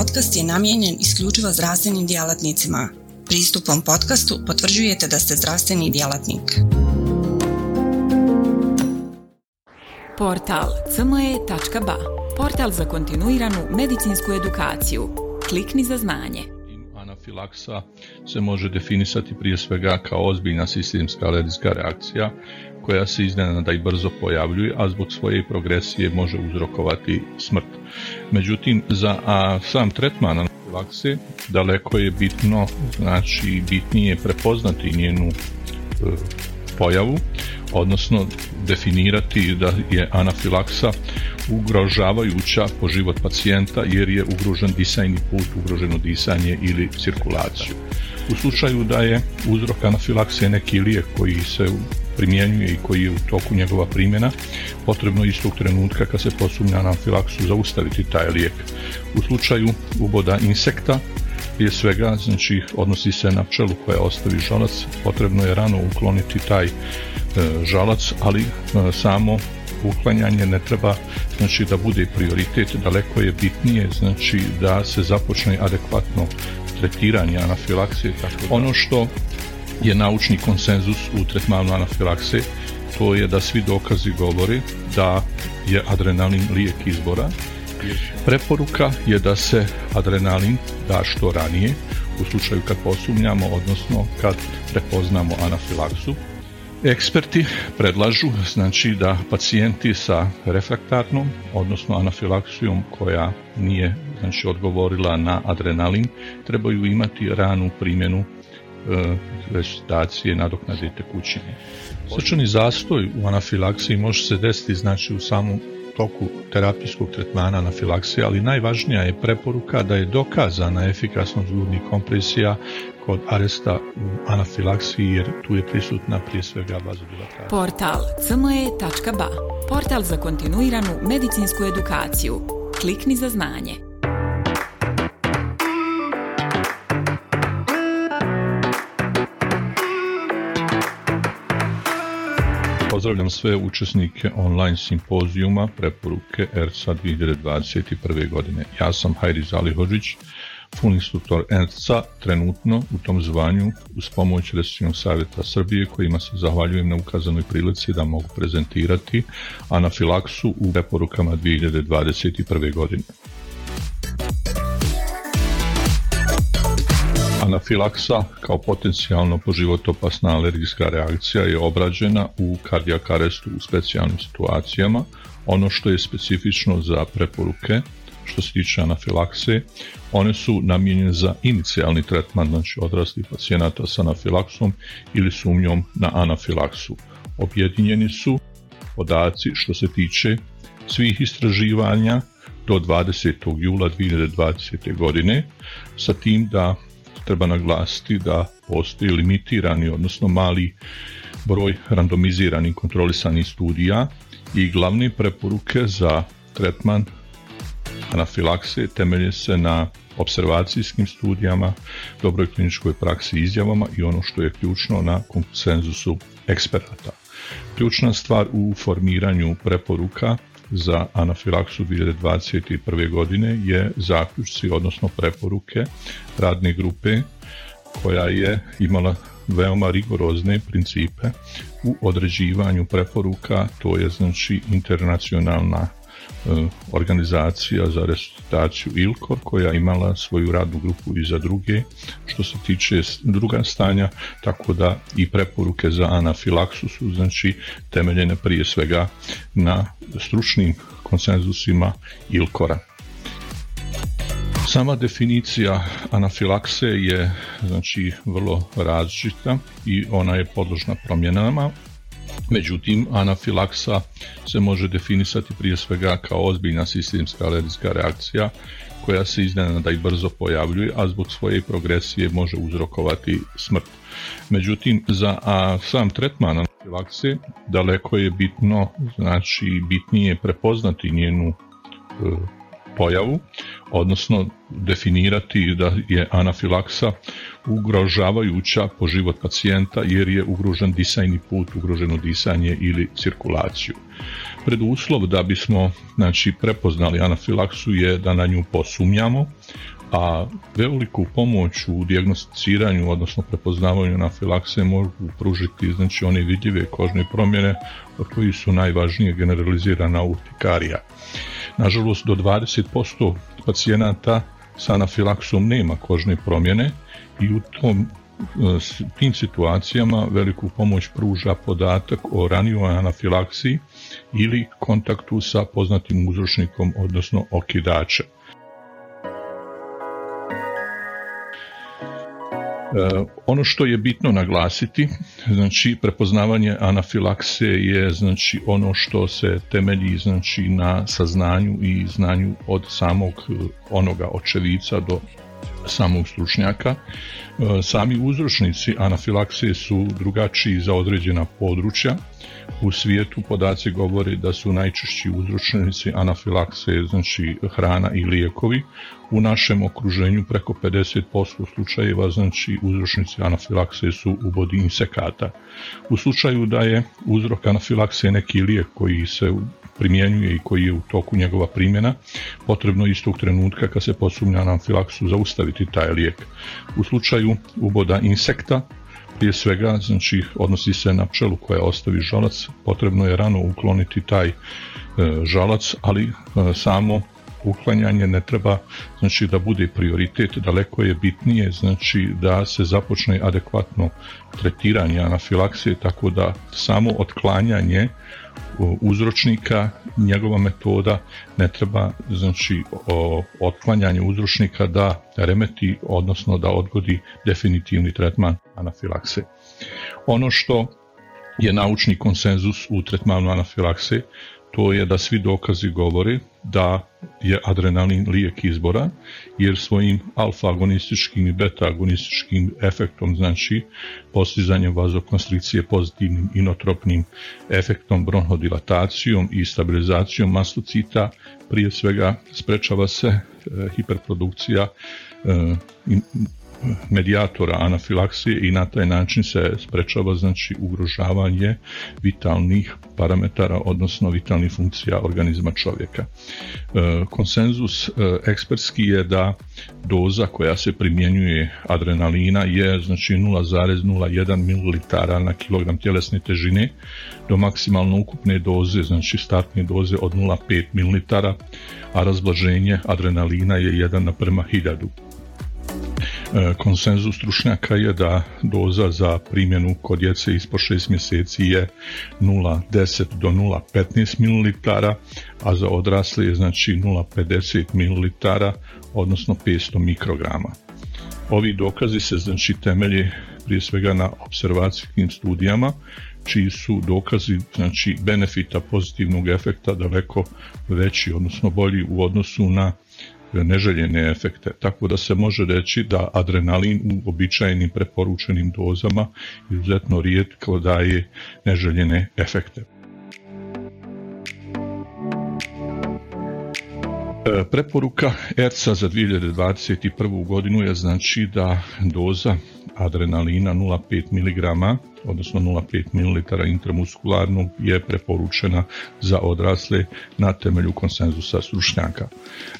podcast je namijenjen isključivo zdravstvenim djelatnicima. Pristupom podcastu potvrđujete da ste zdravstveni djelatnik. Portal cme.ba Portal za kontinuiranu medicinsku edukaciju. Klikni za znanje. Anafilaksa se može definisati prije svega kao ozbiljna sistemska alergijska reakcija koja se iznenada i brzo pojavljuje, a zbog svoje progresije može uzrokovati smrt. Međutim, za a, sam tretman anafilakse daleko je bitno, znači bitnije prepoznati njenu e, pojavu, odnosno definirati da je anafilaksa ugrožavajuća po život pacijenta jer je ugrožen disajni put, ugroženo disanje ili cirkulaciju. U slučaju da je uzrok anafilakse neki lijek koji se primjenjuje i koji je u toku njegova primjena, potrebno istog trenutka kad se posumnja na anafilaksu zaustaviti taj lijek. U slučaju uboda insekta, prije svega, znači odnosi se na pčelu koja ostavi žalac, potrebno je rano ukloniti taj e, žalac, ali e, samo uklanjanje ne treba znači da bude prioritet, daleko je bitnije znači da se započne adekvatno tretiranje anafilaksije. Tako Ono što je naučni konsenzus u tretmanu anafilakse, to je da svi dokazi govori da je adrenalin lijek izbora. Preporuka je da se adrenalin da što ranije, u slučaju kad posumnjamo, odnosno kad prepoznamo anafilaksu. Eksperti predlažu znači da pacijenti sa refraktarnom, odnosno anafilaksijom koja nije znači odgovorila na adrenalin, trebaju imati ranu primjenu recitacije nadoknade tekućine. Srčani zastoj u anafilaksiji može se desiti znači u samom toku terapijskog tretmana anafilaksije, ali najvažnija je preporuka da je dokazana efikasnost žurnih kompresija kod aresta u anafilaksiji jer tu je prisutna prije svega vazodilatacija. Portal cme.ba Portal za kontinuiranu medicinsku edukaciju. Klikni za znanje. Pozdravljam sve učesnike online simpozijuma preporuke ERCA 2021. godine. Ja sam Hajri Zalihođić, full instruktor ERCA, trenutno u tom zvanju uz pomoć Restriktivnog savjeta Srbije kojima se zahvaljujem na ukazanoj prilici da mogu prezentirati anafilaksu u preporukama 2021. godine. Anafilaksa kao potencijalno poživotopasna alergijska reakcija je obrađena u arestu u specijalnim situacijama. Ono što je specifično za preporuke što se tiče anafilakse, one su namijenjene za inicijalni tretman, znači odraslih pacijenata sa anafilaksom ili sumnjom na anafilaksu. Objedinjeni su podaci što se tiče svih istraživanja do 20. jula 2020. godine, sa tim da treba naglasiti da postoji limitirani, odnosno mali broj randomiziranih kontrolisanih studija i glavne preporuke za tretman anafilakse temelje se na observacijskim studijama, dobroj kliničkoj praksi izjavama i ono što je ključno na konsenzusu eksperata. Ključna stvar u formiranju preporuka za anafilaksu 2021. godine je zaključci, odnosno preporuke radne grupe koja je imala veoma rigorozne principe u određivanju preporuka, to je znači internacionalna organizacija za resuscitaciju ILKOR koja imala svoju radnu grupu i za druge što se tiče druga stanja tako da i preporuke za anafilaksu su znači temeljene prije svega na stručnim konsenzusima ILKORA. Sama definicija anafilakse je znači vrlo različita i ona je podložna promjenama Međutim, anafilaksa se može definisati prije svega kao ozbiljna sistemska alergijska reakcija koja se iznenada i brzo pojavljuje, a zbog svoje progresije može uzrokovati smrt. Međutim, za a, sam tretman anafilakse daleko je bitno, znači bitnije prepoznati njenu e, pojavu, odnosno definirati da je anafilaksa ugrožavajuća po život pacijenta jer je ugrožen disajni put, ugroženo disanje ili cirkulaciju. Preduslov da bismo znači, prepoznali anafilaksu je da na nju posumnjamo, a veliku pomoć u dijagnosticiranju, odnosno prepoznavanju anafilakse mogu pružiti znači, one vidljive kožne promjene od kojih su najvažnije generalizirana urtikarija. Nažalost, do 20% pacijenata sa anafilaksom nema kožne promjene i u tom tim situacijama veliku pomoć pruža podatak o ranijoj anafilaksiji ili kontaktu sa poznatim uzročnikom, odnosno okidačem. Ono što je bitno naglasiti, znači prepoznavanje anafilakse je znači ono što se temelji znači na saznanju i znanju od samog onoga očevica do samog stručnjaka. E, sami uzročnici anafilaksije su drugačiji za određena područja. U svijetu podaci govori da su najčešći uzročnici anafilaksije znači hrana i lijekovi. U našem okruženju preko 50% slučajeva znači uzročnici anafilaksije su ubodi insekata. U slučaju da je uzrok anafilaksije neki lijek koji se primjenjuje i koji je u toku njegova primjena, potrebno istog trenutka kad se posumnja na anfilaksu zaustaviti taj lijek. U slučaju uboda insekta, prije svega, znači odnosi se na pčelu koja ostavi žalac, potrebno je rano ukloniti taj e, žalac, ali e, samo uklanjanje ne treba znači da bude prioritet, daleko je bitnije znači da se započne adekvatno tretiranje anafilaksije tako da samo otklanjanje uzročnika, njegova metoda ne treba znači o, otklanjanje uzročnika da remeti, odnosno da odgodi definitivni tretman anafilakse. Ono što je naučni konsenzus u tretmanu anafilakse, to je da svi dokazi govori da je adrenalin lijek izbora, jer svojim alfa-agonističkim i beta-agonističkim efektom, znači postizanjem vazokonstrikcije pozitivnim inotropnim efektom, bronhodilatacijom i stabilizacijom mastocita, prije svega sprečava se e, hiperprodukcija e, medijatora anafilaksije i na taj način se sprečava znači ugrožavanje vitalnih parametara odnosno vitalnih funkcija organizma čovjeka. E, konsenzus e, ekspertski je da doza koja se primjenjuje adrenalina je znači 0,01 ml na kilogram tjelesne težine do maksimalno ukupne doze, znači startne doze od 0,5 ml, a razblaženje adrenalina je 1 naprema 1000. E, konsenzus stručnjaka je da doza za primjenu kod djece ispod 6 mjeseci je 0,10 do 0,15 ml, a za odrasle je znači 0,50 ml, odnosno 500 mikrograma. Ovi dokazi se znači temelje prije svega na observacijskim studijama, čiji su dokazi znači benefita pozitivnog efekta daleko veći, odnosno bolji u odnosu na neželjene efekte, tako da se može reći da adrenalin u običajnim preporučenim dozama izuzetno rijetko daje neželjene efekte. Preporuka ERCA za 2021. godinu je znači da doza adrenalina 0,5 mg, odnosno 0,5 ml intramuskularnog je preporučena za odrasle na temelju konsenzusa stručnjaka.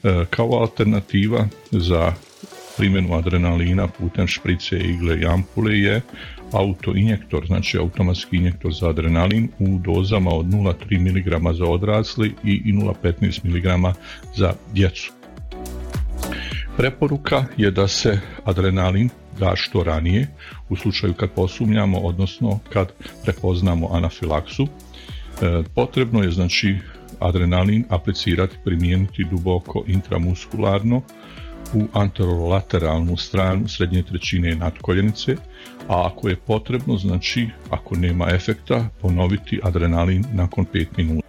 E, kao alternativa za primjenu adrenalina putem šprice, igle i ampule je autoinjektor, znači automatski injektor za adrenalin u dozama od 0,3 mg za odrasli i 0,15 mg za djecu. Preporuka je da se adrenalin da što ranije u slučaju kad posumnjamo, odnosno kad prepoznamo anafilaksu. E, potrebno je znači adrenalin aplicirati, primijeniti duboko intramuskularno u anterolateralnu stranu srednje trećine nadkoljenice, a ako je potrebno, znači ako nema efekta, ponoviti adrenalin nakon 5 minuta.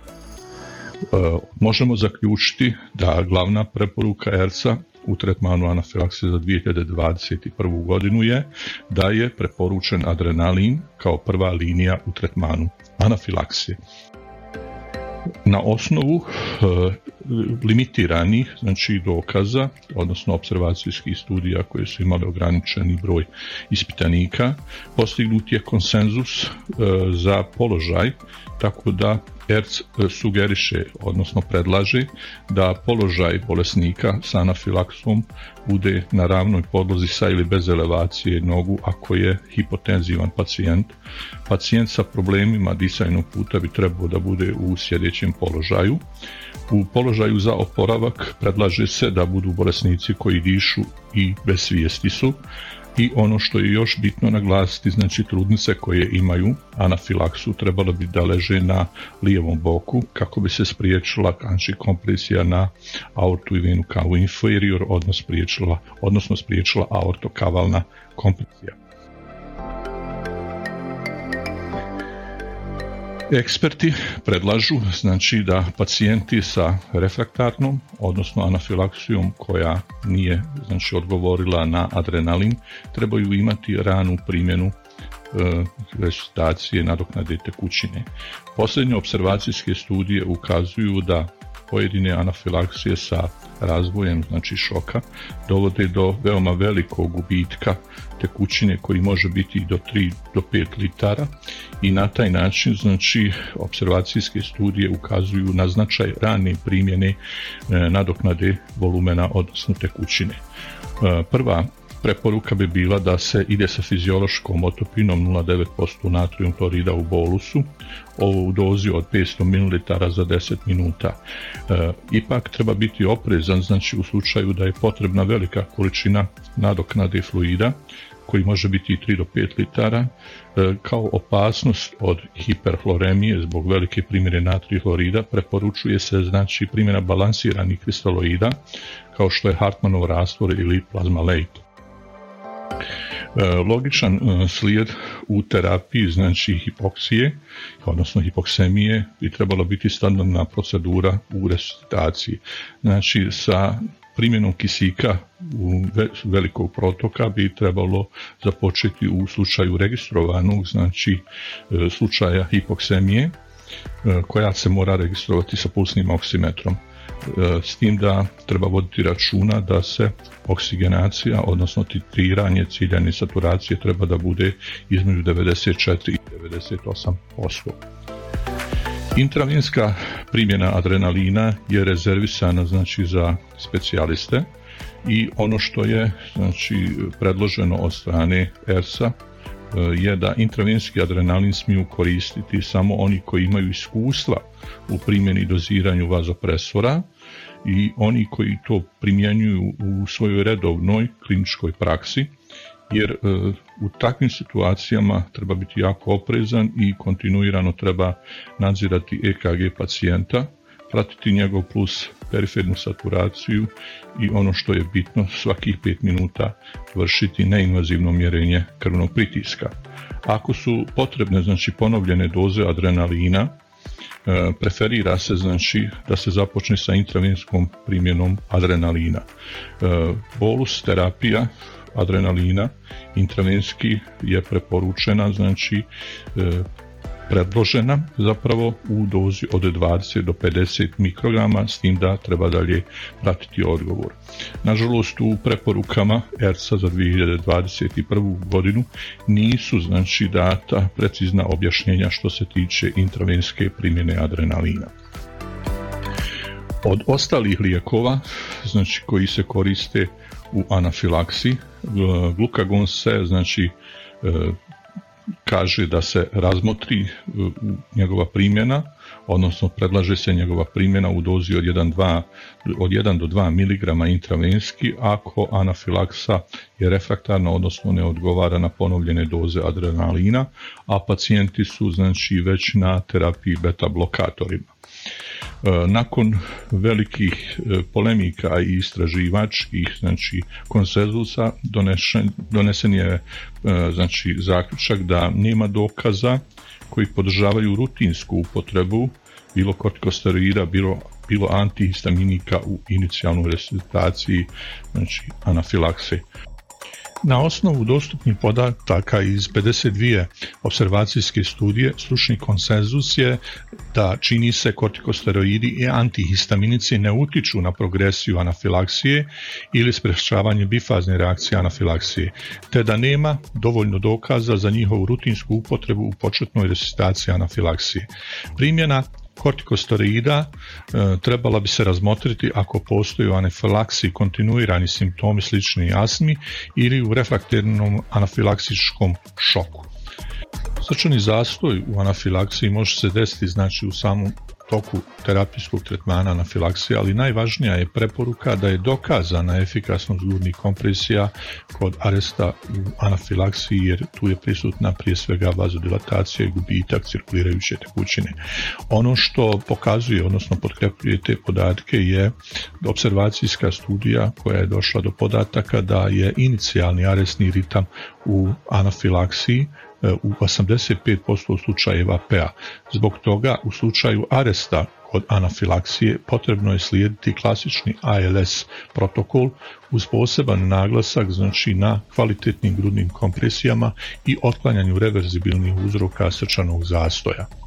E, možemo zaključiti da glavna preporuka ERCA u tretmanu anafilaksije za 2021. godinu je da je preporučen adrenalin kao prva linija u tretmanu anafilaksije. Na osnovu e, limitiranih znači dokaza, odnosno observacijskih studija koje su imali ograničeni broj ispitanika, postignut je konsenzus e, za položaj, tako da ERC sugeriše, odnosno predlaže da položaj bolesnika sa anafilaksom bude na ravnoj podlozi sa ili bez elevacije nogu ako je hipotenzivan pacijent. Pacijent sa problemima disajnog puta bi trebao da bude u sjedećem položaju. U položaju za oporavak predlaže se da budu bolesnici koji dišu i bez svijesti su, i ono što je još bitno naglasiti, znači trudnice koje imaju anafilaksu trebalo bi da leže na lijevom boku kako bi se spriječila kanči kompresija na aortu i venu kao inferior, odnosno spriječila, odnosno spriječila aortokavalna kompresija. Eksperti predlažu znači da pacijenti sa refraktarnom, odnosno anafilaksijom koja nije znači odgovorila na adrenalin, trebaju imati ranu primjenu e, resuscitacije nadoknade tekućine. Posljednje observacijske studije ukazuju da pojedine anafilaksije sa razvojem znači šoka dovode do veoma velikog gubitka tekućine koji može biti do 3 do 5 litara i na taj način znači observacijske studije ukazuju na značaj rane primjene e, nadoknade volumena odnosno tekućine. E, prva Preporuka bi bila da se ide sa fiziološkom otopinom 0,9% natrijum klorida u bolusu, ovo u dozi od 500 ml za 10 minuta. E, ipak treba biti oprezan, znači u slučaju da je potrebna velika količina nadoknade fluida, koji može biti 3 do 5 litara, e, kao opasnost od hiperfloremije zbog velike primjere natrija hlorida preporučuje se znači primjena balansiranih kristaloida kao što je Hartmanov rastvor ili plazma lake. E, logičan e, slijed u terapiji znači hipoksije, odnosno hipoksemije bi trebala biti standardna procedura u resuscitaciji. Znači sa primjenom kisika u velikog protoka bi trebalo započeti u slučaju registrovanog, znači e, slučaja hipoksemije koja se mora registrovati sa pulsnim oksimetrom. E, s tim da treba voditi računa da se oksigenacija, odnosno titriranje ciljane saturacije treba da bude između 94 i 98%. Intravenska primjena adrenalina je rezervisana znači za specijaliste i ono što je znači predloženo od strane ERSA je da intravenski adrenalin smiju koristiti samo oni koji imaju iskustva u primjeni doziranju vazopresora i oni koji to primjenjuju u svojoj redovnoj kliničkoj praksi, jer e, u takvim situacijama treba biti jako oprezan i kontinuirano treba nadzirati EKG pacijenta, pratiti njegov plus perifernu saturaciju i ono što je bitno svakih 5 minuta vršiti neinvazivno mjerenje krvnog pritiska. Ako su potrebne znači ponovljene doze adrenalina, e, preferira se znači da se započne sa intravenskom primjenom adrenalina. E, bolus terapija adrenalina intravenski je preporučena znači e, predložena zapravo u dozi od 20 do 50 mikrograma s tim da treba dalje pratiti odgovor. Nažalost u preporukama ERCA za 2021. godinu nisu znači data precizna objašnjenja što se tiče intravenske primjene adrenalina. Od ostalih lijekova, znači koji se koriste u anafilaksi, glukagon se znači kaže da se razmotri e, njegova primjena, odnosno predlaže se njegova primjena u dozi od 1, od 1 do 2 mg intravenski ako anafilaksa je refraktarna, odnosno ne odgovara na ponovljene doze adrenalina, a pacijenti su znači već na terapiji beta blokatorima. E, nakon velikih e, polemika i istraživačkih znači, konsenzusa donesen, donesen je e, znači, zaključak da nema dokaza koji podržavaju rutinsku upotrebu bilo kortikosteroida, bilo, bilo antihistaminika u inicijalnoj resuscitaciji, znači anafilakse. Na osnovu dostupnih podataka iz 52 observacijske studije, stručni konsenzus je da čini se kortikosteroidi i antihistaminici ne utiču na progresiju anafilaksije ili sprečavanje bifazne reakcije anafilaksije, te da nema dovoljno dokaza za njihovu rutinsku upotrebu u početnoj resistaciji anafilaksije. Primjena kortikosteroida e, trebala bi se razmotriti ako postoji u anafilaksiji kontinuirani simptomi slični asmi ili u refrakternom anafilaksičkom šoku. Srčani zastoj u anafilaksiji može se desiti znači u samom toku terapijskog tretmana anafilaksije, ali najvažnija je preporuka da je dokazana efikasnost gurnih kompresija kod aresta u anafilaksiji jer tu je prisutna prije svega vazodilatacija i gubitak cirkulirajuće tekućine. Ono što pokazuje, odnosno potkrepljuje te podatke je observacijska studija koja je došla do podataka da je inicijalni aresni ritam u anafilaksiji u 85% slučajeva PA. Zbog toga u slučaju aresta kod anafilaksije potrebno je slijediti klasični ALS protokol uz poseban naglasak znači na kvalitetnim grudnim kompresijama i otklanjanju reverzibilnih uzroka srčanog zastoja.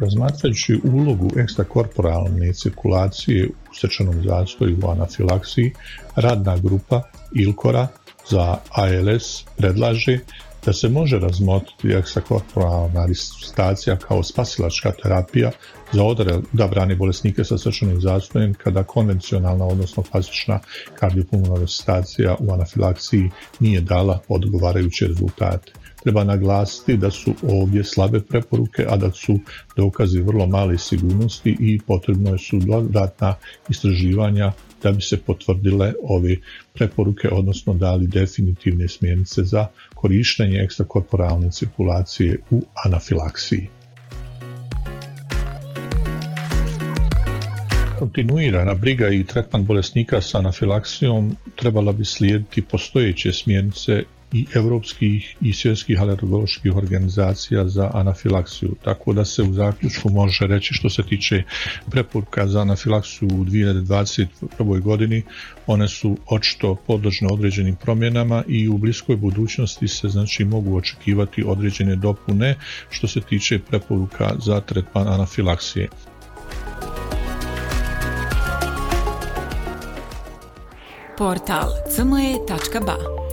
Razmatrajući ulogu ekstrakorporalne cirkulacije u srčanom zastoju u anafilaksiji, radna grupa ILKORA za ALS predlaže da se može razmotriti ekstrakorporalna resuscitacija kao spasilačka terapija za odabrane bolesnike sa srčanim zastojem kada konvencionalna, odnosno klasična kardiopulmonalna resuscitacija u anafilaksiji nije dala odgovarajuće rezultate. Treba naglasiti da su ovdje slabe preporuke, a da su dokazi vrlo male sigurnosti i potrebno su dodatna istraživanja da bi se potvrdile ove preporuke, odnosno dali definitivne smjernice za korištenje ekstrakorporalne cirkulacije u anafilaksiji. Kontinuirana briga i tretman bolesnika sa anafilaksijom trebala bi slijediti postojeće smjernice i europskih i svjetskih alergoloških organizacija za anafilaksiju, tako da se u zaključku može reći što se tiče preporuka za anafilaksiju u 2021. godini, one su očito podložne određenim promjenama i u bliskoj budućnosti se znači mogu očekivati određene dopune što se tiče preporuka za tretman anafilaksije. Portal cme.ba